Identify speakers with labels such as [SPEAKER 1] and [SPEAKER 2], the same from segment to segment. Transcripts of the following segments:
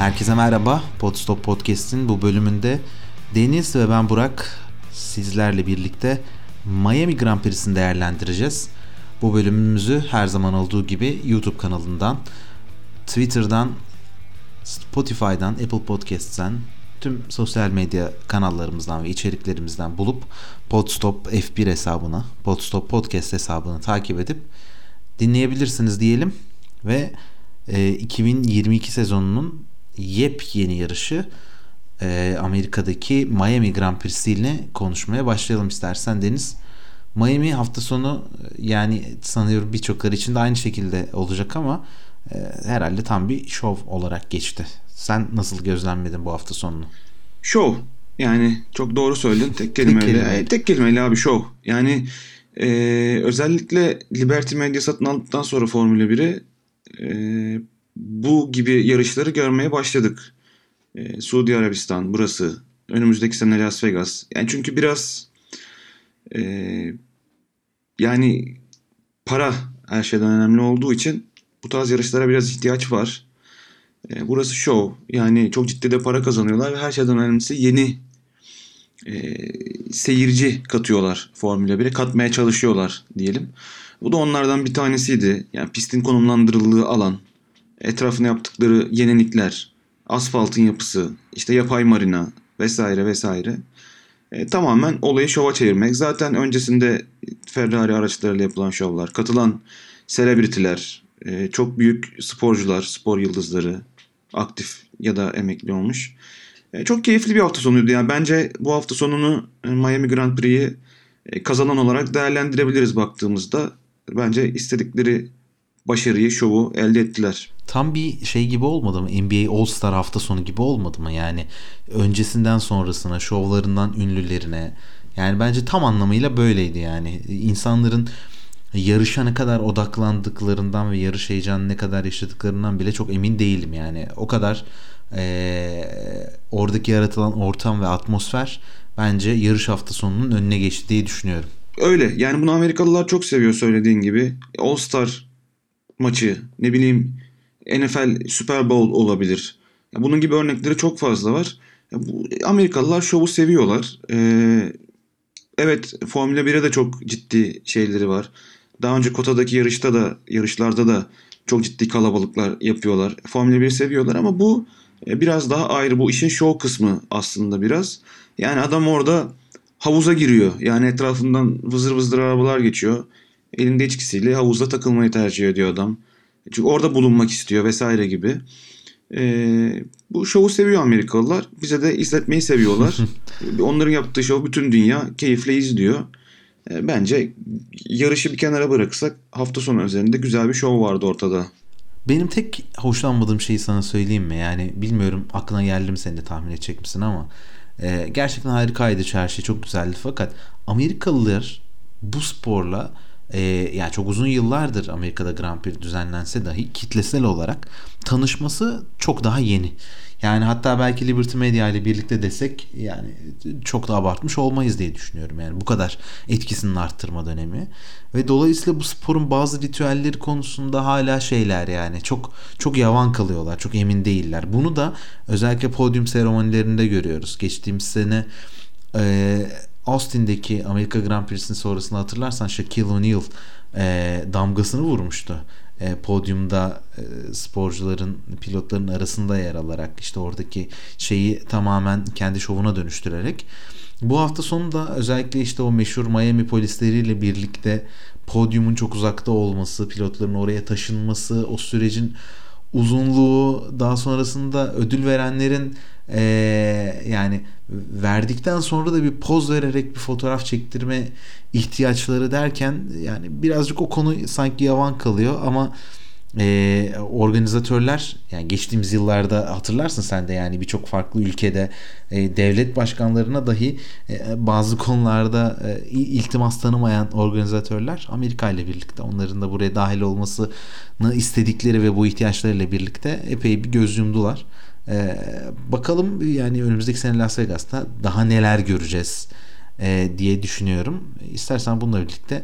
[SPEAKER 1] Herkese merhaba. Podstop Podcast'in bu bölümünde Deniz ve ben Burak sizlerle birlikte Miami Grand Prix'sini değerlendireceğiz. Bu bölümümüzü her zaman olduğu gibi YouTube kanalından, Twitter'dan, Spotify'dan, Apple Podcast'ten, tüm sosyal medya kanallarımızdan ve içeriklerimizden bulup Podstop F1 hesabını, Podstop Podcast hesabını takip edip dinleyebilirsiniz diyelim ve e, 2022 sezonunun yepyeni yarışı e, Amerika'daki Miami Grand Prix'si ile konuşmaya başlayalım istersen Deniz. Miami hafta sonu yani sanıyorum birçokları için de aynı şekilde olacak ama e, herhalde tam bir şov olarak geçti. Sen nasıl gözlemledin bu hafta sonunu?
[SPEAKER 2] Şov. Yani çok doğru söyledin. Tek kelimeyle. tek, kelime. tek kelimeyle abi şov. Yani e, özellikle Liberty Media satın aldıktan sonra Formula 1'i e, bu gibi yarışları görmeye başladık. E, Suudi Arabistan burası. Önümüzdeki sene Las Vegas. Yani çünkü biraz e, yani para her şeyden önemli olduğu için bu tarz yarışlara biraz ihtiyaç var. E, burası show. Yani çok ciddi de para kazanıyorlar ve her şeyden önemlisi yeni e, seyirci katıyorlar Formula 1'e. Katmaya çalışıyorlar diyelim. Bu da onlardan bir tanesiydi. Yani pistin konumlandırıldığı alan, etrafına yaptıkları yenilikler, asfaltın yapısı, işte yapay marina vesaire vesaire. E, tamamen olayı şova çevirmek. Zaten öncesinde Ferrari araçlarıyla yapılan şovlar, katılan selebritiler, e, çok büyük sporcular, spor yıldızları, aktif ya da emekli olmuş. E, çok keyifli bir hafta sonuydu. Yani bence bu hafta sonunu e, Miami Grand Prix'yi e, kazanan olarak değerlendirebiliriz baktığımızda. Bence istedikleri başarıyı, şovu elde ettiler.
[SPEAKER 1] Tam bir şey gibi olmadı mı? NBA All Star hafta sonu gibi olmadı mı? Yani öncesinden sonrasına, şovlarından ünlülerine. Yani bence tam anlamıyla böyleydi yani. İnsanların yarışa ne kadar odaklandıklarından ve yarış heyecanı ne kadar yaşadıklarından bile çok emin değilim yani. O kadar e, oradaki yaratılan ortam ve atmosfer bence yarış hafta sonunun önüne geçti diye düşünüyorum.
[SPEAKER 2] Öyle yani bunu Amerikalılar çok seviyor söylediğin gibi. All Star maçı ne bileyim NFL Super Bowl olabilir. Bunun gibi örnekleri çok fazla var. Amerikalılar şovu seviyorlar. Ee, evet Formula 1'e de çok ciddi şeyleri var. Daha önce Kota'daki yarışta da yarışlarda da çok ciddi kalabalıklar yapıyorlar. Formula 1'i seviyorlar ama bu e, biraz daha ayrı. Bu işin show kısmı aslında biraz. Yani adam orada havuza giriyor. Yani etrafından vızır vızır arabalar geçiyor. Elinde içkisiyle havuzda takılmayı tercih ediyor adam. Çünkü orada bulunmak istiyor vesaire gibi. Ee, bu şovu seviyor Amerikalılar. Bize de izletmeyi seviyorlar. Onların yaptığı şov bütün dünya keyifle izliyor. Ee, bence yarışı bir kenara bırakırsak hafta sonu üzerinde güzel bir şov vardı ortada.
[SPEAKER 1] Benim tek hoşlanmadığım şeyi sana söyleyeyim mi? Yani bilmiyorum aklına geldi mi sen de tahmin edecek misin ama e, gerçekten harikaydı her şey çok güzeldi fakat Amerikalılar bu sporla e, yani çok uzun yıllardır Amerika'da Grand Prix düzenlense dahi kitlesel olarak tanışması çok daha yeni. Yani hatta belki Liberty Media ile birlikte desek yani çok da abartmış olmayız diye düşünüyorum. Yani bu kadar etkisinin arttırma dönemi. Ve dolayısıyla bu sporun bazı ritüelleri konusunda hala şeyler yani çok çok yavan kalıyorlar. Çok emin değiller. Bunu da özellikle podyum seremonilerinde görüyoruz. Geçtiğimiz sene e, Austin'deki Amerika Grand Prix'sinin sonrasında hatırlarsan Shaquille O'Neal e, damgasını vurmuştu. E, podyumda e, sporcuların, pilotların arasında yer alarak işte oradaki şeyi tamamen kendi şovuna dönüştürerek bu hafta sonu da özellikle işte o meşhur Miami polisleriyle birlikte podyumun çok uzakta olması, pilotların oraya taşınması, o sürecin uzunluğu daha sonrasında ödül verenlerin ee, yani verdikten sonra da bir poz vererek bir fotoğraf çektirme ihtiyaçları derken yani birazcık o konu sanki yavan kalıyor ama e, organizatörler yani geçtiğimiz yıllarda hatırlarsın sen de yani birçok farklı ülkede e, devlet başkanlarına dahi e, bazı konularda e, iltimas tanımayan organizatörler Amerika ile birlikte onların da buraya dahil olmasını istedikleri ve bu ihtiyaçlarıyla birlikte epey bir göz yumdular. E, bakalım yani önümüzdeki sene Las Vegas'ta daha neler göreceğiz e, diye düşünüyorum. İstersen bununla birlikte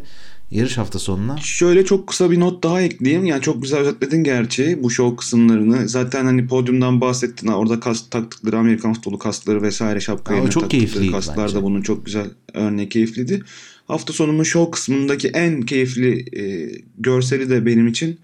[SPEAKER 1] yarış hafta sonuna.
[SPEAKER 2] Şöyle çok kısa bir not daha ekleyeyim. Yani çok güzel özetledin gerçi bu show kısımlarını. Zaten hani podyumdan bahsettin. Orada kas taktıkları Amerikan futbolu kasları vesaire şapkayı
[SPEAKER 1] çok
[SPEAKER 2] taktıkları
[SPEAKER 1] bence.
[SPEAKER 2] da bunun çok güzel örneği keyifliydi. Hafta sonunun show kısmındaki en keyifli e, görseli de benim için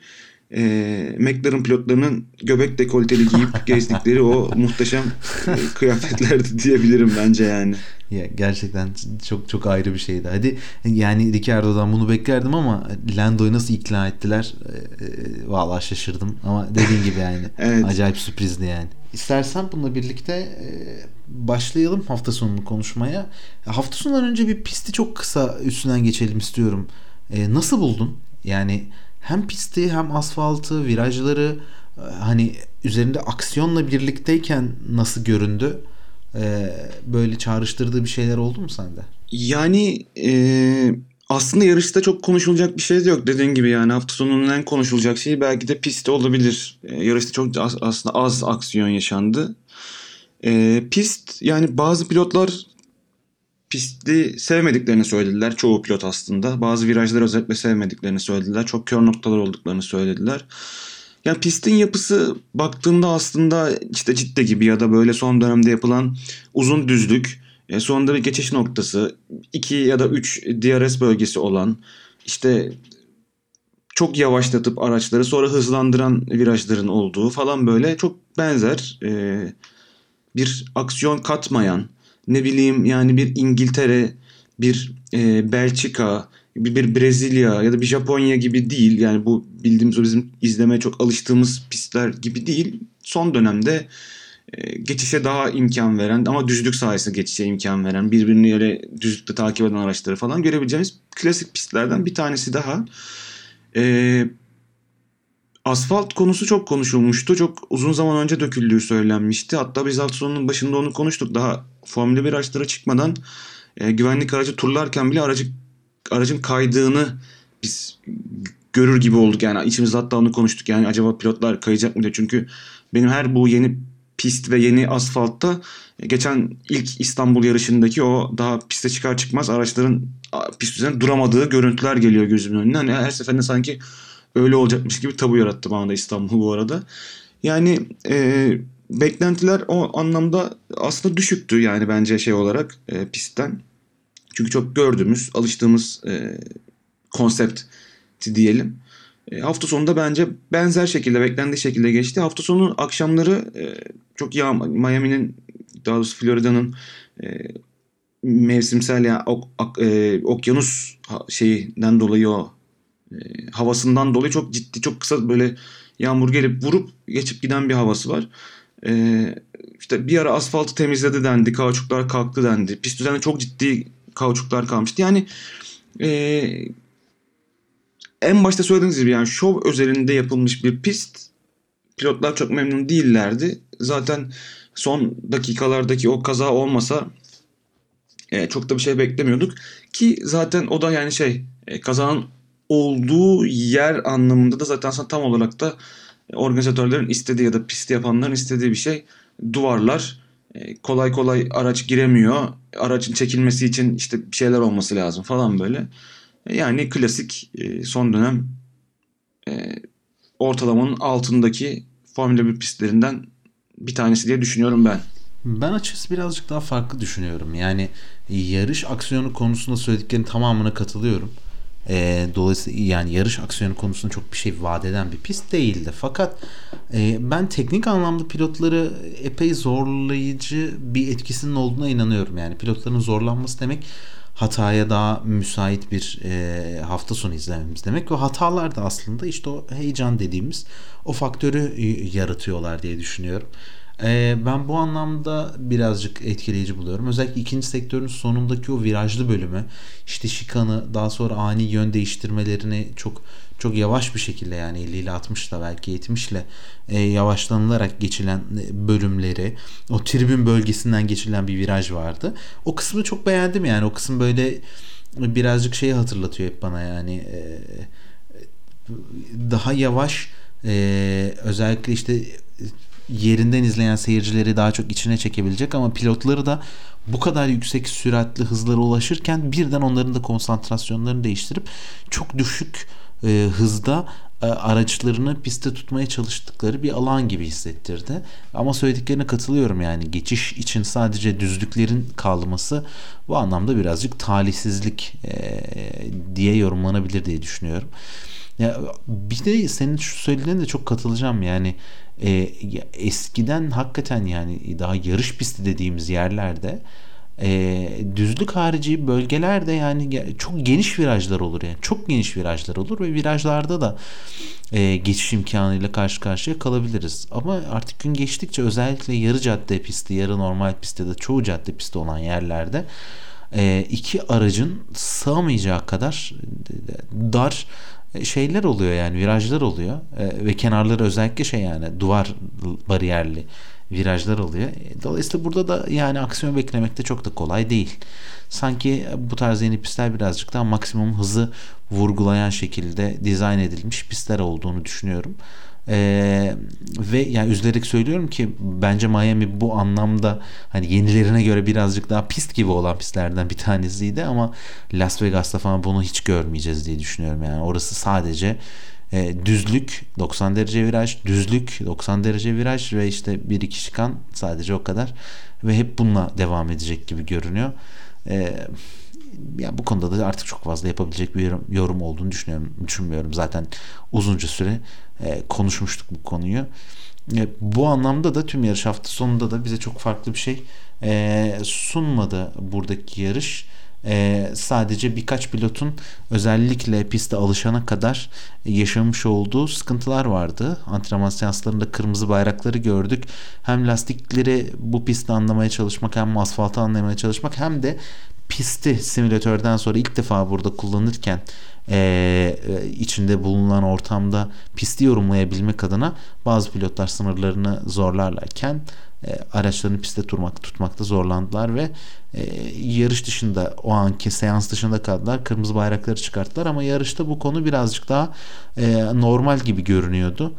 [SPEAKER 2] e, McLaren pilotlarının göbek dekolteli giyip gezdikleri o muhteşem e, kıyafetlerdi diyebilirim bence yani.
[SPEAKER 1] Ya gerçekten çok çok ayrı bir şeydi. Hadi yani Ricardo'dan bunu beklerdim ama Lando'yu nasıl ikna ettiler? E, e, vallahi şaşırdım ama dediğin gibi yani
[SPEAKER 2] Evet.
[SPEAKER 1] acayip sürprizdi yani. İstersen bununla birlikte e, başlayalım hafta sonunu konuşmaya. Hafta sonundan önce bir pisti çok kısa üstünden geçelim istiyorum. E, nasıl buldun? Yani hem pisti hem asfaltı, virajları e, hani üzerinde aksiyonla birlikteyken nasıl göründü? E, böyle çağrıştırdığı bir şeyler oldu mu sende?
[SPEAKER 2] Yani e, aslında yarışta çok konuşulacak bir şey de yok. Dediğin gibi yani hafta sonunun en konuşulacak şeyi belki de pistte olabilir. E, yarışta çok az, aslında az aksiyon yaşandı. E, pist yani bazı pilotlar pisti sevmediklerini söylediler. Çoğu pilot aslında. Bazı virajları özellikle sevmediklerini söylediler. Çok kör noktalar olduklarını söylediler. Yani pistin yapısı baktığımda aslında işte Cidde gibi ya da böyle son dönemde yapılan uzun düzlük, e, sonunda bir geçiş noktası, 2 ya da 3 DRS bölgesi olan işte çok yavaşlatıp araçları sonra hızlandıran virajların olduğu falan böyle çok benzer e, bir aksiyon katmayan ne bileyim yani bir İngiltere, bir e, Belçika, bir, bir Brezilya ya da bir Japonya gibi değil. Yani bu bildiğimiz o bizim izlemeye çok alıştığımız pistler gibi değil. Son dönemde e, geçişe daha imkan veren ama düzlük sayesinde geçişe imkan veren birbirini öyle düzlükte takip eden araçları falan görebileceğimiz klasik pistlerden bir tanesi daha. E, asfalt konusu çok konuşulmuştu. Çok uzun zaman önce döküldüğü söylenmişti. Hatta biz hafta sonunun başında onu konuştuk. Daha Formula 1 araçlara çıkmadan e, güvenlik aracı turlarken bile aracı aracın kaydığını biz görür gibi olduk. Yani içimizde hatta onu konuştuk. Yani acaba pilotlar kayacak mı diye. Çünkü benim her bu yeni pist ve yeni asfaltta e, geçen ilk İstanbul yarışındaki o daha piste çıkar çıkmaz araçların pist üzerinde duramadığı görüntüler geliyor gözümün önüne. Hani her seferinde sanki öyle olacakmış gibi tabu yarattı bana da İstanbul bu arada. Yani e, beklentiler o anlamda aslında düşüktü yani bence şey olarak e, pistten. Çünkü çok gördüğümüz, alıştığımız e, konsept diyelim. E, hafta sonunda bence benzer şekilde, beklendiği şekilde geçti. Hafta sonu akşamları e, çok yağ Miami'nin daha doğrusu Florida'nın e, mevsimsel ya ok, ak, e, okyanus şeyinden dolayı o e, havasından dolayı çok ciddi çok kısa böyle yağmur gelip vurup geçip giden bir havası var. E, işte bir ara asfaltı temizledi dendi, kauçuklar kalktı dendi. Pist üzerinde çok ciddi kauçuklar kalmıştı. Yani e, en başta söylediğiniz gibi yani şov özelinde yapılmış bir pist. Pilotlar çok memnun değillerdi. Zaten son dakikalardaki o kaza olmasa e, çok da bir şey beklemiyorduk. Ki zaten o da yani şey e, kazanın olduğu yer anlamında da zaten aslında tam olarak da organizatörlerin istediği ya da pisti yapanların istediği bir şey. Duvarlar e, kolay kolay araç giremiyor. Aracın çekilmesi için işte bir şeyler olması lazım falan böyle. E, Yani klasik e, son dönem e, ortalamanın altındaki Formula 1 pistlerinden bir tanesi diye düşünüyorum ben.
[SPEAKER 1] Ben açıkçası birazcık daha farklı düşünüyorum. Yani yarış aksiyonu konusunda söylediklerinin tamamına katılıyorum. Ee, dolayısıyla yani yarış aksiyonu konusunda çok bir şey vaat eden bir pist değildi. Fakat e, ben teknik anlamda pilotları epey zorlayıcı bir etkisinin olduğuna inanıyorum. Yani pilotların zorlanması demek hataya daha müsait bir e, hafta sonu izlememiz demek. Ve hatalar da aslında işte o heyecan dediğimiz o faktörü yaratıyorlar diye düşünüyorum. Ee, ben bu anlamda birazcık etkileyici buluyorum. Özellikle ikinci sektörün sonundaki o virajlı bölümü, işte şikanı, daha sonra ani yön değiştirmelerini çok çok yavaş bir şekilde yani 50 ile 60 ile belki 70 ile e, yavaşlanılarak geçilen e, bölümleri, o tribün bölgesinden geçilen bir viraj vardı. O kısmı çok beğendim yani. O kısım böyle birazcık şeyi hatırlatıyor hep bana yani e, daha yavaş e, özellikle işte yerinden izleyen seyircileri daha çok içine çekebilecek ama pilotları da bu kadar yüksek süratli hızlara ulaşırken birden onların da konsantrasyonlarını değiştirip çok düşük e, hızda e, araçlarını piste tutmaya çalıştıkları bir alan gibi hissettirdi. Ama söylediklerine katılıyorum yani geçiş için sadece düzlüklerin kalması bu anlamda birazcık talihsizlik e, diye yorumlanabilir diye düşünüyorum. Ya bir de senin şu söylediğine de çok katılacağım yani e, eskiden hakikaten yani daha yarış pisti dediğimiz yerlerde e, düzlük harici bölgelerde yani çok geniş virajlar olur yani çok geniş virajlar olur ve virajlarda da e, geçiş imkanıyla karşı karşıya kalabiliriz. Ama artık gün geçtikçe özellikle yarı cadde pisti, yarı normal pistte de çoğu cadde pisti olan yerlerde e, iki aracın sığamayacağı kadar dar şeyler oluyor yani virajlar oluyor e, ve kenarları özellikle şey yani duvar bariyerli virajlar oluyor. E, dolayısıyla burada da yani aksiyon beklemek de çok da kolay değil. Sanki bu tarz yeni pistler birazcık daha maksimum hızı vurgulayan şekilde dizayn edilmiş pistler olduğunu düşünüyorum. Ee, ve yani üzülerek söylüyorum ki bence Miami bu anlamda hani yenilerine göre birazcık daha pist gibi olan pistlerden bir tanesiydi ama Las Vegas'ta falan bunu hiç görmeyeceğiz diye düşünüyorum yani orası sadece e, düzlük 90 derece viraj, düzlük 90 derece viraj ve işte bir iki çıkan sadece o kadar ve hep bununla devam edecek gibi görünüyor. E, ya bu konuda da artık çok fazla yapabilecek bir yorum, yorum olduğunu düşünüyorum. Düşünmüyorum. Zaten uzunca süre e, konuşmuştuk bu konuyu. E, bu anlamda da tüm yarış hafta sonunda da bize çok farklı bir şey e, sunmadı buradaki yarış e, sadece birkaç pilotun özellikle piste alışana kadar yaşamış olduğu sıkıntılar vardı. Antrenman seanslarında kırmızı bayrakları gördük. Hem lastikleri bu pistte anlamaya çalışmak hem asfaltı anlamaya çalışmak hem de pisti simülatörden sonra ilk defa burada kullanırken e, içinde bulunan ortamda pisti yorumlayabilmek adına bazı pilotlar sınırlarını zorlarlarken e, araçlarını piste tutmak, tutmakta zorlandılar ve e, yarış dışında o anki seans dışında kaldılar. Kırmızı bayrakları çıkarttılar ama yarışta bu konu birazcık daha e, normal gibi görünüyordu.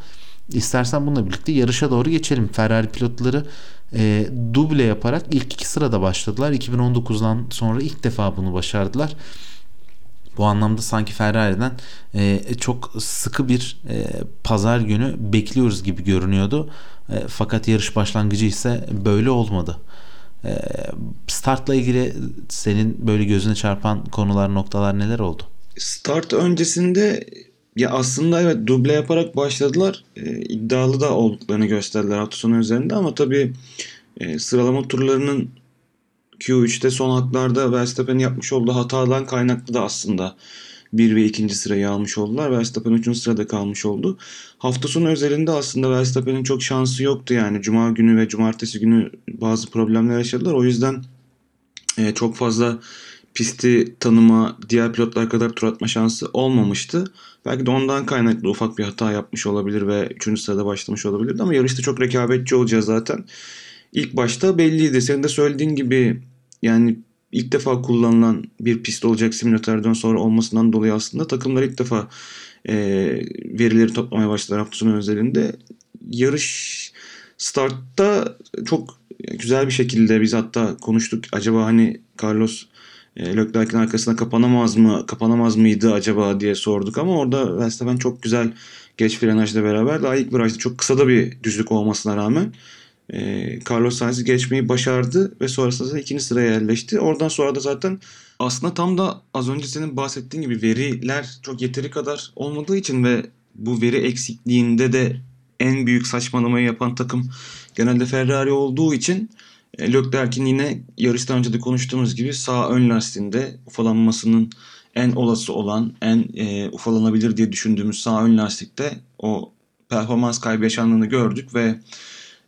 [SPEAKER 1] İstersen bununla birlikte yarışa doğru geçelim. Ferrari pilotları e, duble yaparak ilk iki sırada başladılar. 2019'dan sonra ilk defa bunu başardılar. Bu anlamda sanki Ferrari'den e, çok sıkı bir e, pazar günü bekliyoruz gibi görünüyordu. E, fakat yarış başlangıcı ise böyle olmadı. E, startla ilgili senin böyle gözüne çarpan konular, noktalar neler oldu?
[SPEAKER 2] Start öncesinde ya aslında evet duble yaparak başladılar. E, iddialı da olduklarını gösterdiler hafta sonu üzerinde ama tabii e, sıralama turlarının Q3'te son haklarda Verstappen'in yapmış olduğu hatadan kaynaklı da aslında 1 ve 2. sırayı almış oldular. Verstappen 3. sırada kalmış oldu. Hafta sonu özelinde aslında Verstappen'in çok şansı yoktu yani. Cuma günü ve cumartesi günü bazı problemler yaşadılar. O yüzden e, çok fazla pisti tanıma, diğer pilotlar kadar tur atma şansı olmamıştı. Belki de ondan kaynaklı ufak bir hata yapmış olabilir ve 3. sırada başlamış olabilirdi ama yarışta çok rekabetçi olacağız zaten. İlk başta belliydi. Senin de söylediğin gibi yani ilk defa kullanılan bir pist olacak simülatörden sonra olmasından dolayı aslında takımlar ilk defa e, verileri toplamaya başladılar hafta sonu özelinde. Yarış startta çok güzel bir şekilde biz hatta konuştuk. Acaba hani Carlos e, Leclerc'in arkasına kapanamaz mı, kapanamaz mıydı acaba diye sorduk ama orada Verstappen çok güzel geç frenajla beraber daha ilk virajda çok kısa da bir düzlük olmasına rağmen e, Carlos Sainz'i geçmeyi başardı ve sonrasında ikinci sıraya yerleşti. Oradan sonra da zaten aslında tam da az önce senin bahsettiğin gibi veriler çok yeteri kadar olmadığı için ve bu veri eksikliğinde de en büyük saçmalamayı yapan takım genelde Ferrari olduğu için Leclerc'in yine yarıştan önce de konuştuğumuz gibi sağ ön lastiğinde ufalanmasının en olası olan, en e, ufalanabilir diye düşündüğümüz sağ ön lastikte o performans kaybı yaşandığını gördük ve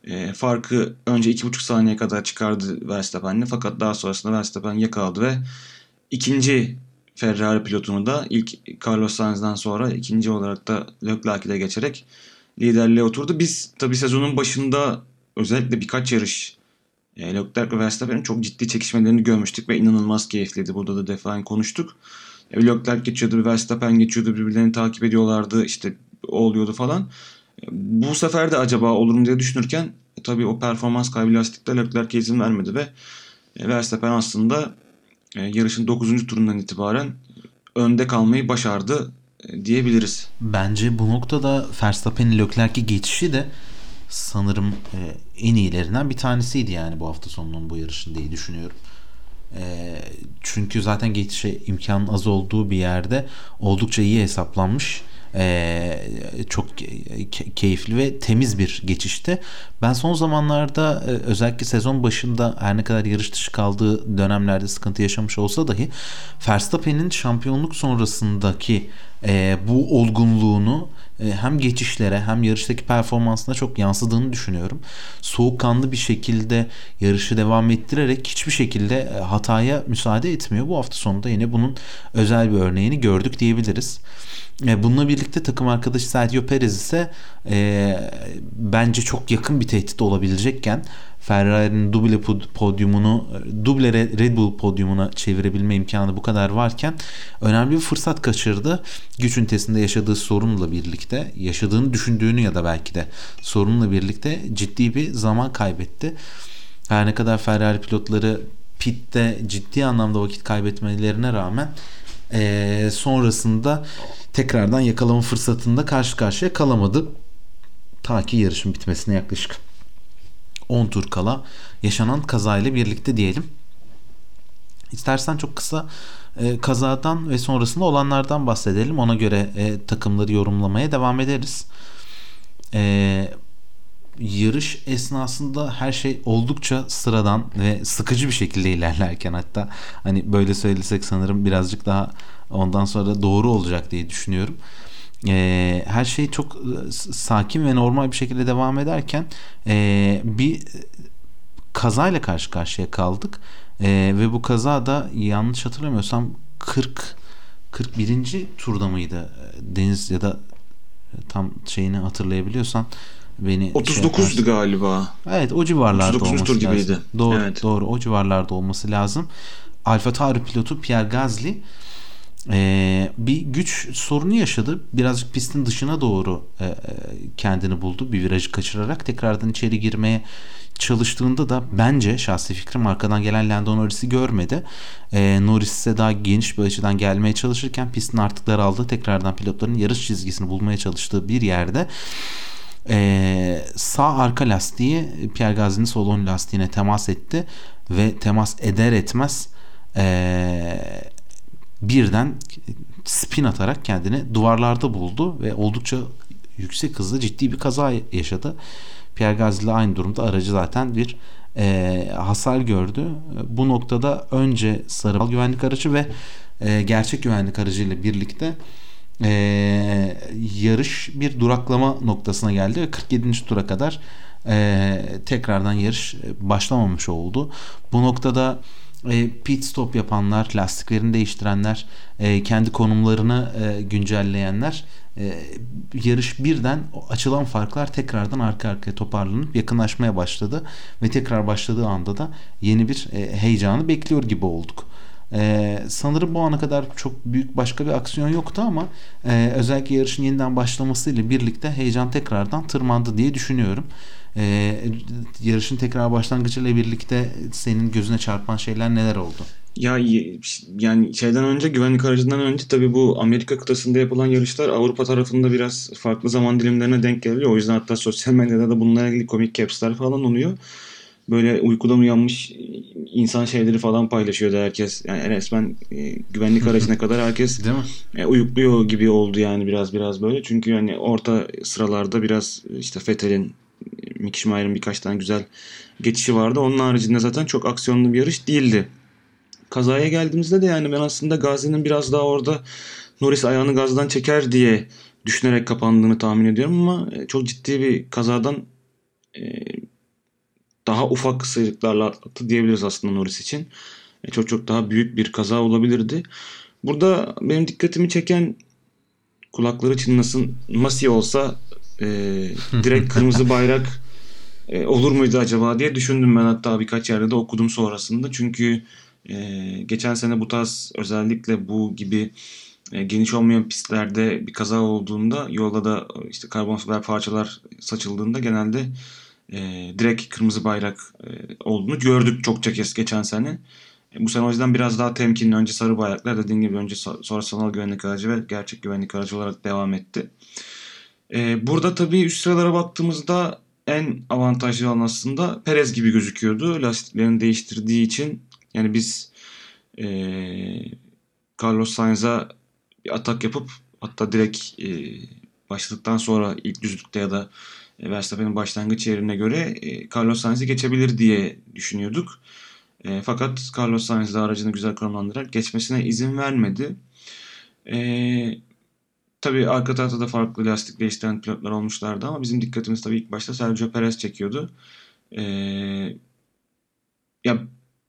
[SPEAKER 2] e, farkı önce 2,5 saniye kadar çıkardı Verstappen'le fakat daha sonrasında Verstappen yakaladı ve ikinci Ferrari pilotunu da ilk Carlos Sainz'dan sonra ikinci olarak da Leclerc'i de geçerek liderliğe oturdu. Biz tabi sezonun başında özellikle birkaç yarış e, Leclerc ve Verstappen'in çok ciddi çekişmelerini görmüştük ve inanılmaz keyifliydi. Burada da defaen konuştuk. E, Leclerc geçiyordu, Verstappen geçiyordu, birbirlerini takip ediyorlardı. işte oluyordu falan. Bu sefer de acaba olur mu diye düşünürken e, tabii o performans kaybı lastikte Leclerc izin vermedi ve e, Verstappen aslında e, yarışın 9. turundan itibaren önde kalmayı başardı e, diyebiliriz.
[SPEAKER 1] Bence bu noktada Verstappen'in Leclerc'e geçişi de sanırım e, en iyilerinden bir tanesiydi yani bu hafta sonunun bu yarışın diye düşünüyorum. E, çünkü zaten geçişe imkanın az olduğu bir yerde oldukça iyi hesaplanmış ee, çok keyifli ve temiz bir geçişti. Ben son zamanlarda e, özellikle sezon başında her ne kadar yarış dışı kaldığı dönemlerde sıkıntı yaşamış olsa dahi Verstappen'in şampiyonluk sonrasındaki e, bu olgunluğunu e, hem geçişlere hem yarıştaki performansına çok yansıdığını düşünüyorum. Soğukkanlı bir şekilde yarışı devam ettirerek hiçbir şekilde e, hataya müsaade etmiyor. Bu hafta sonunda yine bunun özel bir örneğini gördük diyebiliriz. E, bununla birlikte takım arkadaşı Sergio Perez ise e, bence çok yakın bir tehdit olabilecekken Ferrari'nin duble podyumunu duble Red Bull podyumuna çevirebilme imkanı bu kadar varken önemli bir fırsat kaçırdı. Güç ünitesinde yaşadığı sorunla birlikte yaşadığını düşündüğünü ya da belki de sorunla birlikte ciddi bir zaman kaybetti. Her ne kadar Ferrari pilotları pitte ciddi anlamda vakit kaybetmelerine rağmen e, sonrasında tekrardan yakalama fırsatında karşı karşıya kalamadı. Ta ki yarışın bitmesine yaklaşık 10 tur kala yaşanan kazayla birlikte diyelim. İstersen çok kısa e, kazadan ve sonrasında olanlardan bahsedelim. Ona göre e, takımları yorumlamaya devam ederiz. E, yarış esnasında her şey oldukça sıradan ve sıkıcı bir şekilde ilerlerken hatta hani böyle söylesek sanırım birazcık daha ondan sonra doğru olacak diye düşünüyorum. Ee, her şey çok e, sakin ve normal bir şekilde devam ederken e, bir kazayla karşı karşıya kaldık e, ve bu kaza da yanlış hatırlamıyorsam 40 41. turda mıydı Deniz ya da tam şeyini hatırlayabiliyorsan beni
[SPEAKER 2] 39'du şey galiba.
[SPEAKER 1] Evet o civarlarda olması tur gibiydi. lazım. Doğru, evet. doğru o civarlarda olması lazım. Alfa Tauri pilotu Pierre Gasly e, bir güç sorunu yaşadı. Birazcık pistin dışına doğru e, e, kendini buldu. Bir virajı kaçırarak tekrardan içeri girmeye çalıştığında da bence şahsi fikrim arkadan gelen Lando Norris'i görmedi. E, Norris ise daha geniş bir açıdan gelmeye çalışırken pistin artık daraldığı tekrardan pilotların yarış çizgisini bulmaya çalıştığı bir yerde e, sağ arka lastiği Pierre Gasly'nin sol ön lastiğine temas etti ve temas eder etmez e, birden spin atarak kendini duvarlarda buldu ve oldukça yüksek hızlı ciddi bir kaza yaşadı. Pierre Gasly ile aynı durumda aracı zaten bir e, hasar gördü. Bu noktada önce sarı güvenlik aracı ve e, gerçek güvenlik aracı ile birlikte e, yarış bir duraklama noktasına geldi ve 47. tura kadar e, tekrardan yarış başlamamış oldu. Bu noktada e, pit stop yapanlar, lastiklerini değiştirenler, e, kendi konumlarını e, güncelleyenler yarış birden açılan farklar tekrardan arka arkaya toparlanıp yakınlaşmaya başladı ve tekrar başladığı anda da yeni bir heyecanı bekliyor gibi olduk. Ee, sanırım bu ana kadar çok büyük başka bir aksiyon yoktu ama e, özellikle yarışın yeniden başlamasıyla birlikte heyecan tekrardan tırmandı diye düşünüyorum. Ee, yarışın tekrar başlangıcıyla birlikte senin gözüne çarpan şeyler neler oldu?
[SPEAKER 2] Ya yani şeyden önce güvenlik aracından önce tabii bu Amerika kıtasında yapılan yarışlar Avrupa tarafında biraz farklı zaman dilimlerine denk geliyor. O yüzden hatta sosyal medyada da bununla ilgili komik caps'ler falan oluyor böyle uykudan uyanmış insan şeyleri falan paylaşıyordu herkes. Yani resmen e, güvenlik aracına kadar herkes Değil mi? E, uyukluyor gibi oldu yani biraz biraz böyle. Çünkü yani orta sıralarda biraz işte Fethel'in Mick Schumacher'ın birkaç tane güzel geçişi vardı. Onun haricinde zaten çok aksiyonlu bir yarış değildi. Kazaya geldiğimizde de yani ben aslında Gazi'nin biraz daha orada Norris ayağını gazdan çeker diye düşünerek kapandığını tahmin ediyorum ama e, çok ciddi bir kazadan daha ufak sıyrıklarla atlattı diyebiliriz aslında Norris için. E, çok çok daha büyük bir kaza olabilirdi. Burada benim dikkatimi çeken kulakları çınlasın Masi olsa e, direkt kırmızı bayrak e, olur muydu acaba diye düşündüm ben hatta birkaç yerde de okudum sonrasında. Çünkü e, geçen sene bu tarz özellikle bu gibi e, geniş olmayan pistlerde bir kaza olduğunda yolda da işte karbon fiber parçalar saçıldığında genelde e, direkt kırmızı bayrak e, olduğunu gördük çokça kez geçen sene. E, bu sene o yüzden biraz daha temkinli. Önce sarı bayraklar dediğim gibi önce sonra sanal güvenlik aracı ve gerçek güvenlik aracı olarak devam etti. E, burada tabii üst sıralara baktığımızda en avantajlı olan aslında Perez gibi gözüküyordu. Lastiklerini değiştirdiği için yani biz e, Carlos Sainz'a bir atak yapıp hatta direkt e, başladıktan sonra ilk düzlükte ya da e, Verstappen'in başlangıç yerine göre e, Carlos Sainz'i geçebilir diye düşünüyorduk. E, fakat Carlos Sainz de aracını güzel konumlandırarak geçmesine izin vermedi. E, tabii arka tarafta da farklı lastik değiştiren pilotlar olmuşlardı ama bizim dikkatimiz tabii ilk başta Sergio Perez çekiyordu. E, ya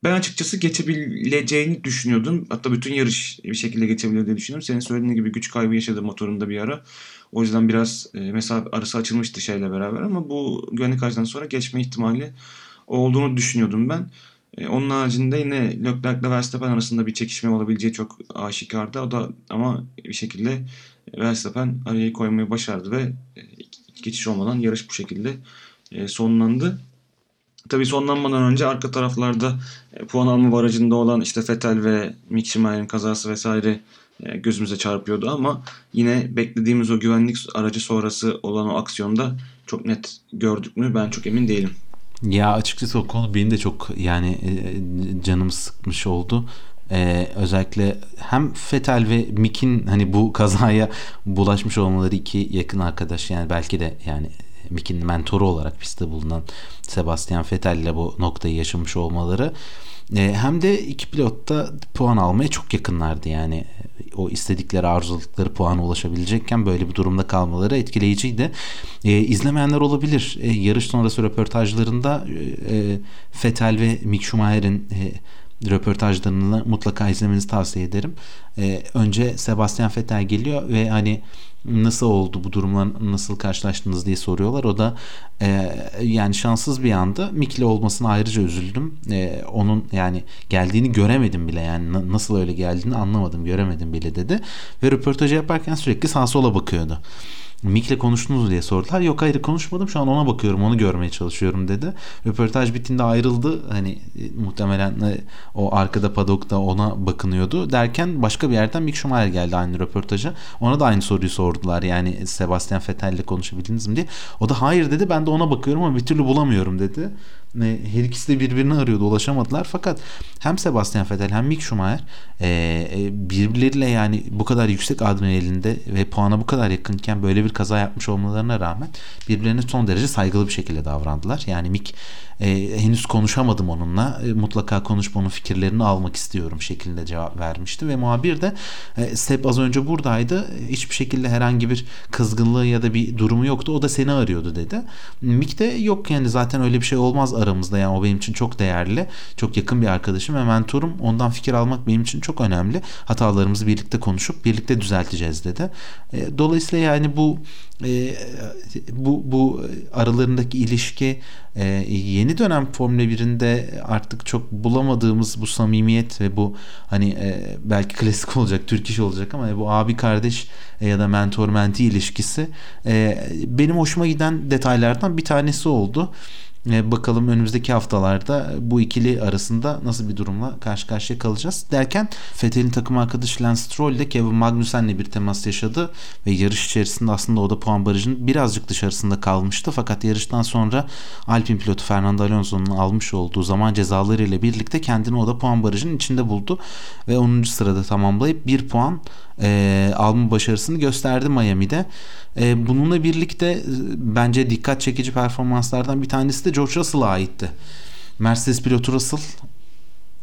[SPEAKER 2] ben açıkçası geçebileceğini düşünüyordum. Hatta bütün yarış bir şekilde geçebilir diye düşünüyorum. Senin söylediğin gibi güç kaybı yaşadı motorunda bir ara. O yüzden biraz e, mesafe arası açılmıştı şeyle beraber ama bu güvenlik aracından sonra geçme ihtimali olduğunu düşünüyordum ben. E, onun haricinde yine Leclerc ile Verstappen arasında bir çekişme olabileceği çok aşikardı. O da ama bir şekilde Verstappen araya koymayı başardı ve e, geçiş olmadan yarış bu şekilde e, sonlandı. Tabii sonlanmadan önce arka taraflarda puan alma barajında olan işte Vettel ve Mick Schumacher'in kazası vesaire gözümüze çarpıyordu ama yine beklediğimiz o güvenlik aracı sonrası olan o aksiyonda çok net gördük mü ben çok emin değilim.
[SPEAKER 1] Ya açıkçası o konu benim de çok yani e, canımı sıkmış oldu. Ee, özellikle hem Fetel ve Mick'in hani bu kazaya bulaşmış olmaları iki yakın arkadaş yani belki de yani Mick'in mentoru olarak pistte bulunan Sebastian Vettel ile bu noktayı yaşamış olmaları e, hem de iki pilot da puan almaya çok yakınlardı yani o istedikleri arzuladıkları puana ulaşabilecekken böyle bir durumda kalmaları etkileyiciydi. E, izlemeyenler olabilir. E, yarış sonrası röportajlarında e, Vettel ve Mick Schumacher'in e, röportajlarını mutlaka izlemenizi tavsiye ederim. E, önce Sebastian Vettel geliyor ve hani nasıl oldu bu durumla nasıl karşılaştınız diye soruyorlar. O da e, yani şanssız bir anda Mikli olmasına ayrıca üzüldüm. E, onun yani geldiğini göremedim bile yani nasıl öyle geldiğini anlamadım göremedim bile dedi. Ve röportajı yaparken sürekli sağa sola bakıyordu. Mick'le konuştunuz diye sordular. Yok hayır konuşmadım şu an ona bakıyorum onu görmeye çalışıyorum dedi. Röportaj bittiğinde ayrıldı. Hani e, muhtemelen e, o arkada padokta ona bakınıyordu. Derken başka bir yerden Mick Schumacher geldi aynı röportaja. Ona da aynı soruyu sordular. Yani Sebastian Vettel ile konuşabildiniz mi diye. O da hayır dedi ben de ona bakıyorum ama bir türlü bulamıyorum dedi. Her ikisi de birbirini arıyordu ulaşamadılar. Fakat hem Sebastian Vettel hem Mick Schumacher e, birbirleriyle yani bu kadar yüksek adrenalinde ve puana bu kadar yakınken böyle bir kaza yapmış olmalarına rağmen birbirlerine son derece saygılı bir şekilde davrandılar. Yani Mick e, henüz konuşamadım onunla. E, mutlaka konuşup onun fikirlerini almak istiyorum şeklinde cevap vermişti ve muhabir de e, Seb az önce buradaydı. Hiçbir şekilde herhangi bir kızgınlığı ya da bir durumu yoktu. O da seni arıyordu dedi. Mick de yok yani zaten öyle bir şey olmaz aramızda. Yani o benim için çok değerli. Çok yakın bir arkadaşım ve mentorum. Ondan fikir almak benim için çok önemli. Hatalarımızı birlikte konuşup birlikte düzelteceğiz dedi. E, dolayısıyla yani bu e, bu bu aralarındaki ilişki e, yeni dönem Formula 1'inde artık çok bulamadığımız bu samimiyet ve bu hani e, belki klasik olacak, Türk iş olacak ama bu abi kardeş ya da mentor menti ilişkisi e, benim hoşuma giden detaylardan bir tanesi oldu. E, bakalım önümüzdeki haftalarda bu ikili arasında nasıl bir durumla karşı karşıya kalacağız. Derken Fethel'in takım arkadaşı Lance Stroll de Kevin Magnussen'le bir temas yaşadı ve yarış içerisinde aslında o da puan barajının birazcık dışarısında kalmıştı. Fakat yarıştan sonra Alpine pilotu Fernando Alonso'nun almış olduğu zaman cezaları ile birlikte kendini o da puan barajının içinde buldu ve 10. sırada tamamlayıp bir puan e, alma başarısını gösterdi Miami'de. E, bununla birlikte e, bence dikkat çekici performanslardan bir tanesi de George Russell'a aitti. Mercedes pilotu Russell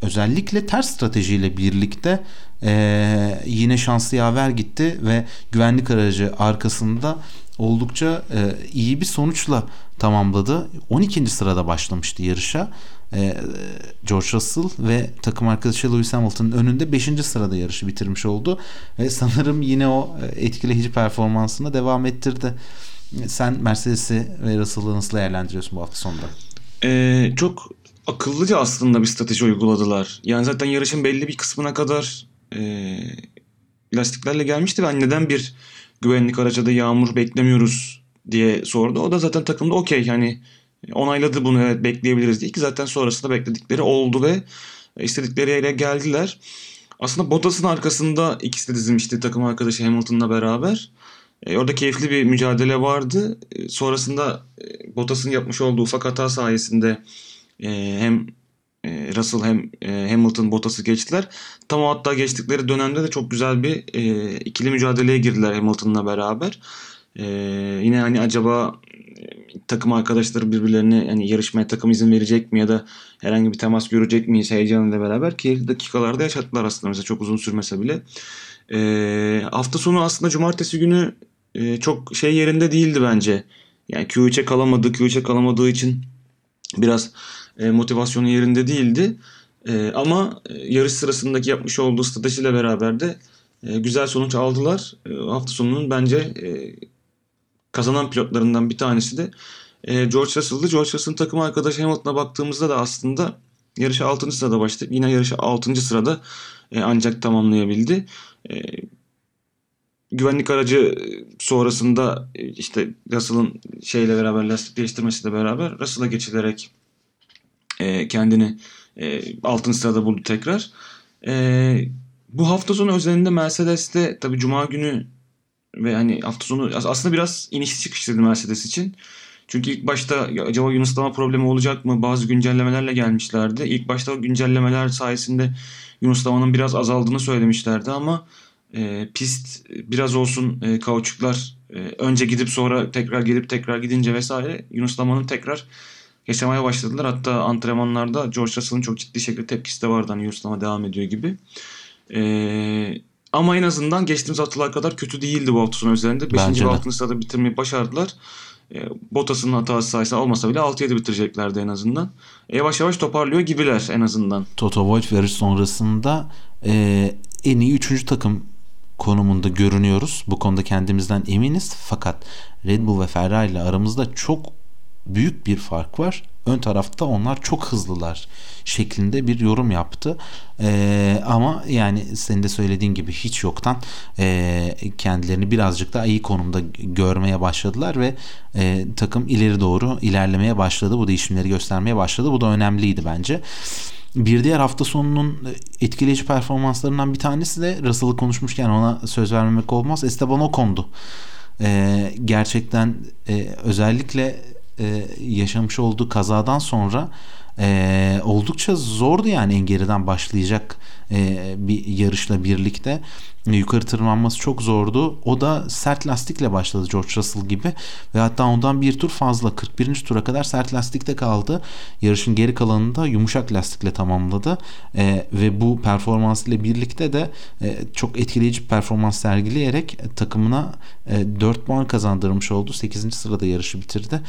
[SPEAKER 1] özellikle ters stratejiyle birlikte e, yine şanslı yaver gitti ve güvenlik aracı arkasında oldukça e, iyi bir sonuçla tamamladı. 12. sırada başlamıştı yarışa. E, George Russell ve takım arkadaşı Lewis Hamilton'ın önünde 5. sırada yarışı bitirmiş oldu. Ve sanırım yine o etkileyici performansını devam ettirdi. Sen Mercedes'i ve Russell'ı nasıl değerlendiriyorsun bu hafta sonunda?
[SPEAKER 2] Ee, çok akıllıca aslında bir strateji uyguladılar. Yani zaten yarışın belli bir kısmına kadar e, lastiklerle gelmişti ve hani neden bir güvenlik araca yağmur beklemiyoruz diye sordu. O da zaten takımda okey yani onayladı bunu evet bekleyebiliriz diye ki zaten sonrasında bekledikleri oldu ve istedikleri yere geldiler. Aslında Bottas'ın arkasında ikisi de dizilmişti takım arkadaşı Hamilton'la beraber. E, orada keyifli bir mücadele vardı. E, sonrasında e, Bottas'ın yapmış olduğu ufak hata sayesinde e, hem e, Russell hem e, Hamilton Bottas'ı geçtiler. Tam o hatta geçtikleri dönemde de çok güzel bir e, ikili mücadeleye girdiler Hamilton'la beraber. E, yine hani acaba takım arkadaşları birbirlerine yani yarışmaya takım izin verecek mi ya da herhangi bir temas görecek miyiz heyecanıyla beraber keyifli dakikalarda yaşattılar aslında mesela çok uzun sürmese bile. E, hafta sonu aslında cumartesi günü e, çok şey yerinde değildi bence. Yani Q3'e kalamadı. Q3'e kalamadığı için biraz e, motivasyonu yerinde değildi. E, ama e, yarış sırasındaki yapmış olduğu stratejiyle beraber de e, güzel sonuç aldılar. E, hafta sonunun bence e, kazanan pilotlarından bir tanesi de e, George Russell'dı. George Russell'ın takım arkadaşı Hamilton'a baktığımızda da aslında yarışa 6. sırada başladı. Yine yarışa 6. sırada e, ancak tamamlayabildi. E, güvenlik aracı sonrasında e, işte Russell'ın şeyle beraber lastik değiştirmesiyle beraber Russell'a geçilerek e, kendini e, altın sırada buldu tekrar. E, bu hafta sonu özelinde Mercedes'te tabii Cuma günü ve hani hafta sonu aslında biraz inişli çıkışlıydı Mercedes için. Çünkü ilk başta acaba Yunuslama problemi olacak mı? Bazı güncellemelerle gelmişlerdi. İlk başta o güncellemeler sayesinde Yunuslamanın biraz azaldığını söylemişlerdi ama e, pist biraz olsun e, kauçuklar e, önce gidip sonra tekrar gelip tekrar gidince vesaire Yunuslamanın tekrar yaşamaya başladılar. Hatta antrenmanlarda George Russell'ın çok ciddi şekilde tepkisi de vardı. Hani Yunuslama devam ediyor gibi. Eee ama en azından geçtiğimiz haftalar kadar kötü değildi bu hafta sonu üzerinde. 5. ve 6. sırada bitirmeyi başardılar. E, Bottas'ın hatası sayısı olmasa bile 6-7 bitireceklerdi en azından. E, yavaş yavaş toparlıyor gibiler en azından.
[SPEAKER 1] Toto Wolff yarış sonrasında e, en iyi 3. takım konumunda görünüyoruz. Bu konuda kendimizden eminiz. Fakat Red Bull ve Ferrari ile aramızda çok büyük bir fark var. Ön tarafta onlar çok hızlılar şeklinde bir yorum yaptı. Ee, ama yani senin de söylediğin gibi hiç yoktan e, kendilerini birazcık daha iyi konumda görmeye başladılar ve e, takım ileri doğru ilerlemeye başladı. Bu değişimleri göstermeye başladı. Bu da önemliydi bence. Bir diğer hafta sonunun etkileyici performanslarından bir tanesi de Russell'ı konuşmuşken ona söz vermemek olmaz. Esteban Ocon'du. Ee, gerçekten e, özellikle e, yaşamış olduğu kazadan sonra e, oldukça zordu yani en geriden başlayacak e, bir yarışla birlikte yukarı tırmanması çok zordu. O da sert lastikle başladı George Russell gibi ve hatta ondan bir tur fazla 41. tura kadar sert lastikte kaldı. Yarışın geri kalanında yumuşak lastikle tamamladı e, ve bu performans ile birlikte de e, çok etkileyici performans sergileyerek takımına e, 4 puan kazandırmış oldu. 8. sırada yarışı bitirdi.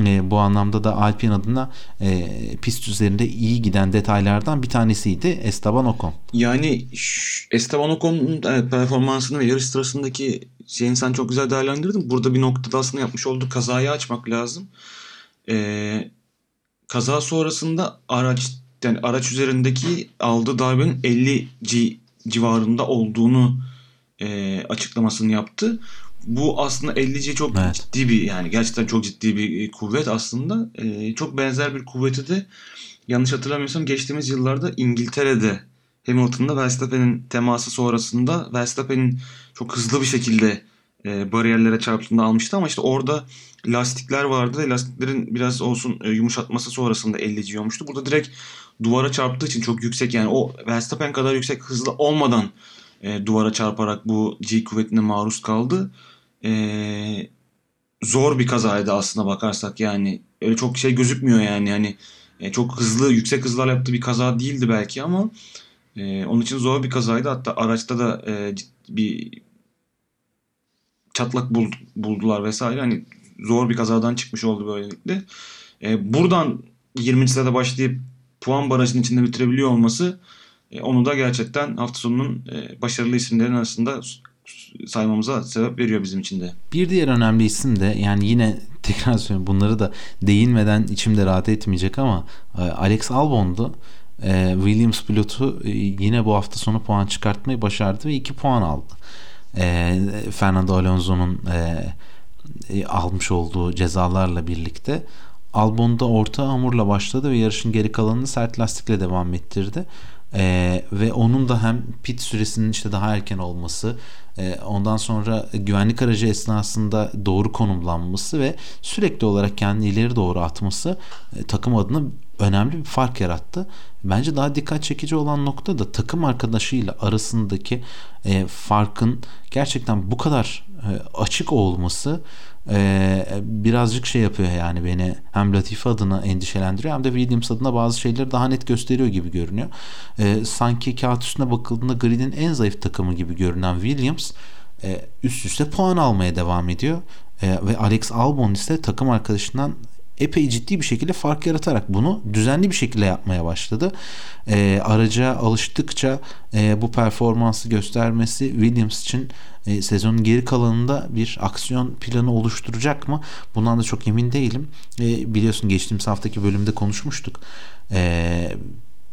[SPEAKER 1] E, bu anlamda da Alpine adına e, pist üzerinde iyi giden detaylardan bir tanesiydi Esteban Ocon.
[SPEAKER 2] Yani Esteban Ocon'un performansını ve yarış sırasındaki şeyini sen çok güzel değerlendirdin. Burada bir noktada aslında yapmış olduğu kazayı açmak lazım. Ee, kaza sonrasında araç yani araç üzerindeki aldığı darbenin 50 G civarında olduğunu e, açıklamasını yaptı. Bu aslında 50G çok evet. ciddi bir yani gerçekten çok ciddi bir kuvvet aslında. E, çok benzer bir kuvveti de yanlış hatırlamıyorsam geçtiğimiz yıllarda İngiltere'de Hamilton'la Verstappen'in teması sonrasında Verstappen'in çok hızlı bir şekilde e, bariyerlere çarptığında almıştı ama işte orada lastikler vardı lastiklerin biraz olsun e, yumuşatması sonrasında 50 olmuştu. Burada direkt duvara çarptığı için çok yüksek yani o Verstappen kadar yüksek hızlı olmadan e, duvara çarparak bu G kuvvetine maruz kaldı. E, zor bir kazaydı aslına bakarsak yani öyle çok şey gözükmüyor yani yani e, çok hızlı yüksek hızlarla yaptığı bir kaza değildi belki ama e, onun için zor bir kazaydı. Hatta araçta da e, bir çatlak buldular vesaire. Hani zor bir kazadan çıkmış oldu böylelikle. E, buradan 20. sırada başlayıp puan barajının içinde bitirebiliyor olması onu da gerçekten hafta sonunun e, başarılı isimlerin arasında saymamıza sebep veriyor bizim için de.
[SPEAKER 1] Bir diğer önemli isim de yani yine tekrar söylüyorum bunları da değinmeden içimde rahat etmeyecek ama e, Alex Albon'du. e, Williams pilotu e, yine bu hafta sonu puan çıkartmayı başardı ve 2 puan aldı. E, Fernando Alonso'nun e, e, almış olduğu cezalarla birlikte Albon'da orta hamurla başladı ve yarışın geri kalanını sert lastikle devam ettirdi. Ee, ve onun da hem pit süresinin işte daha erken olması e, ondan sonra güvenlik aracı esnasında doğru konumlanması ve sürekli olarak kendini ileri doğru atması e, takım adına önemli bir fark yarattı. Bence daha dikkat çekici olan nokta da takım arkadaşıyla arasındaki e, farkın gerçekten bu kadar açık olması e, birazcık şey yapıyor yani beni hem Latifi adına endişelendiriyor hem de Williams adına bazı şeyleri daha net gösteriyor gibi görünüyor. E, sanki kağıt üstüne bakıldığında gridin en zayıf takımı gibi görünen Williams e, üst üste puan almaya devam ediyor. E, ve Alex Albon ise takım arkadaşından epey ciddi bir şekilde fark yaratarak bunu düzenli bir şekilde yapmaya başladı. E, araca alıştıkça e, bu performansı göstermesi Williams için e, sezonun geri kalanında bir aksiyon planı oluşturacak mı? Bundan da çok emin değilim. E, biliyorsun geçtiğimiz haftaki bölümde konuşmuştuk. E,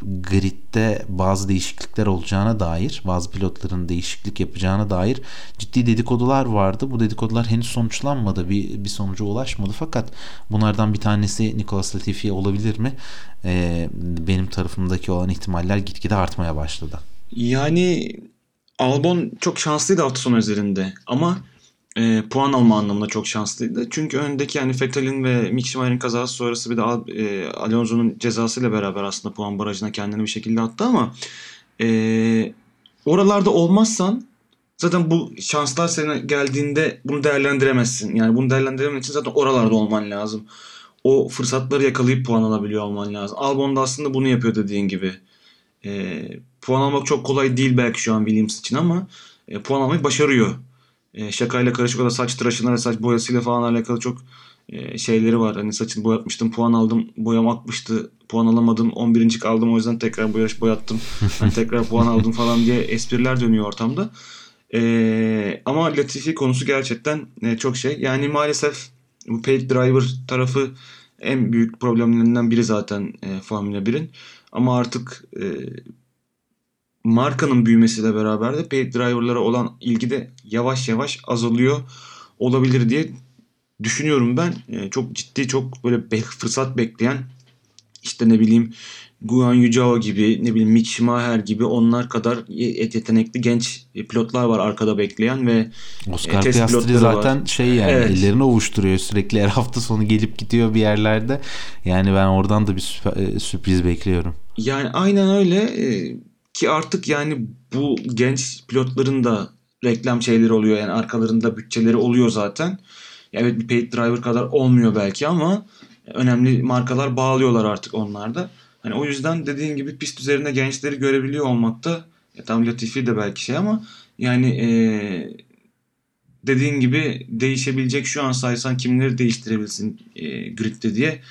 [SPEAKER 1] gridde bazı değişiklikler olacağına dair, bazı pilotların değişiklik yapacağına dair ciddi dedikodular vardı. Bu dedikodular henüz sonuçlanmadı, bir, bir sonuca ulaşmadı. Fakat bunlardan bir tanesi Nicolas Latifi olabilir mi? Ee, benim tarafımdaki olan ihtimaller gitgide artmaya başladı.
[SPEAKER 2] Yani Albon çok şanslıydı hafta sonu üzerinde ama e, puan alma anlamında çok şanslıydı. Çünkü öndeki yani Vettel'in ve Mick Schumacher'in kazası sonrası bir de e, Alonso'nun cezasıyla beraber aslında puan barajına kendini bir şekilde attı ama e, oralarda olmazsan zaten bu şanslar sana geldiğinde bunu değerlendiremezsin. Yani bunu değerlendiremen için zaten oralarda olman lazım. O fırsatları yakalayıp puan alabiliyor olman lazım. Albon da aslında bunu yapıyor dediğin gibi. E, puan almak çok kolay değil belki şu an Williams için ama e, puan almayı başarıyor e, şakayla karışık o da saç tıraşına ve saç boyasıyla falan alakalı çok e, şeyleri var. Hani saçını boyatmıştım puan aldım boyam akmıştı puan alamadım 11. kaldım o yüzden tekrar boyaş boyattım hani tekrar puan aldım falan diye espriler dönüyor ortamda. E, ama Latifi konusu gerçekten e, çok şey. Yani maalesef bu paid driver tarafı en büyük problemlerinden biri zaten e, Formula 1'in. Ama artık e, markanın büyümesiyle beraber de paid driver'lara olan ilgi de yavaş yavaş azalıyor olabilir diye düşünüyorum ben. E, çok ciddi çok böyle be- fırsat bekleyen işte ne bileyim Guan Yu gibi ne bileyim Mick Schumacher gibi onlar kadar yetenekli genç pilotlar var arkada bekleyen ve
[SPEAKER 1] Oscar e, Piastri zaten var. şey yani evet. ellerini ovuşturuyor sürekli her hafta sonu gelip gidiyor bir yerlerde. Yani ben oradan da bir e, sürpriz bekliyorum.
[SPEAKER 2] Yani aynen öyle. E, ki artık yani bu genç pilotların da reklam şeyleri oluyor. Yani arkalarında bütçeleri oluyor zaten. Evet bir paid driver kadar olmuyor belki ama önemli markalar bağlıyorlar artık onlarda. Hani o yüzden dediğin gibi pist üzerinde gençleri görebiliyor olmakta ya tam Latifi de belki şey ama yani ee, dediğin gibi değişebilecek şu an saysan kimleri değiştirebilsin e, gridde diye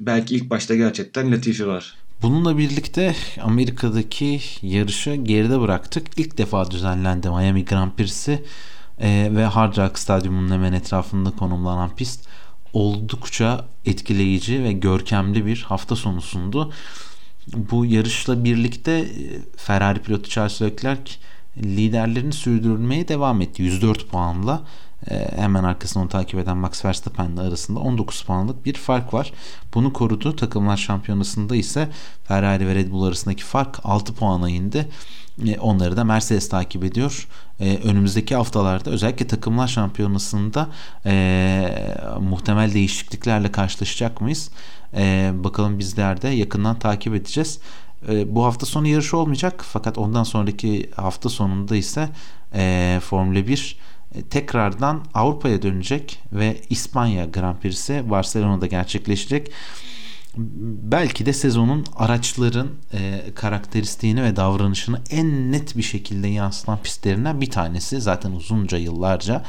[SPEAKER 2] belki ilk başta gerçekten Latifi var.
[SPEAKER 1] Bununla birlikte Amerika'daki yarışı geride bıraktık. İlk defa düzenlendi Miami Grand Prix'si e, ve Hard Rock Stadyumu'nun hemen etrafında konumlanan pist oldukça etkileyici ve görkemli bir hafta sonu sundu. Bu yarışla birlikte e, Ferrari pilotu Charles Leclerc liderlerini sürdürülmeye devam etti 104 puanla. Ee, hemen arkasında onu takip eden Max Verstappen arasında 19 puanlık bir fark var. Bunu korudu. Takımlar şampiyonasında ise Ferrari ve Red Bull arasındaki fark 6 puana indi. Ee, onları da Mercedes takip ediyor. Ee, önümüzdeki haftalarda özellikle takımlar şampiyonasında e, muhtemel değişikliklerle karşılaşacak mıyız? E, bakalım bizler de yakından takip edeceğiz. E, bu hafta sonu yarış olmayacak fakat ondan sonraki hafta sonunda ise e, Formula 1 e, tekrardan Avrupa'ya dönecek ve İspanya Grand Prix'si Barcelona'da gerçekleşecek. Belki de sezonun araçların e, karakteristiğini ve davranışını en net bir şekilde yansıtan pistlerinden bir tanesi. Zaten uzunca yıllarca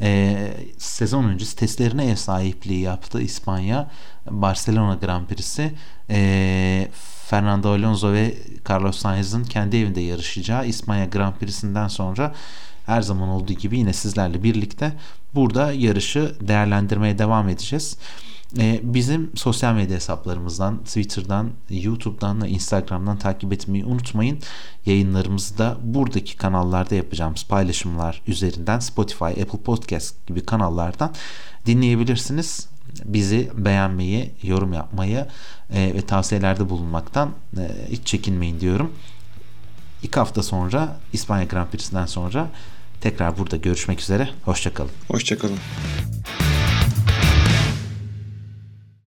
[SPEAKER 1] e, sezon öncesi testlerine ev sahipliği yaptı İspanya Barcelona Grand Prix'si. E, Fernando Alonso ve Carlos Sainz'ın kendi evinde yarışacağı İspanya Grand Prix'sinden sonra her zaman olduğu gibi yine sizlerle birlikte burada yarışı değerlendirmeye devam edeceğiz. E, bizim sosyal medya hesaplarımızdan, Twitter'dan, YouTube'dan ve Instagram'dan takip etmeyi unutmayın. Yayınlarımızı da buradaki kanallarda yapacağımız paylaşımlar üzerinden Spotify, Apple Podcast gibi kanallardan dinleyebilirsiniz. Bizi beğenmeyi, yorum yapmayı e, ve tavsiyelerde bulunmaktan e, hiç çekinmeyin diyorum. İki hafta sonra İspanya Grand Prix'sinden sonra Tekrar burada görüşmek üzere. Hoşçakalın.
[SPEAKER 2] Hoşçakalın.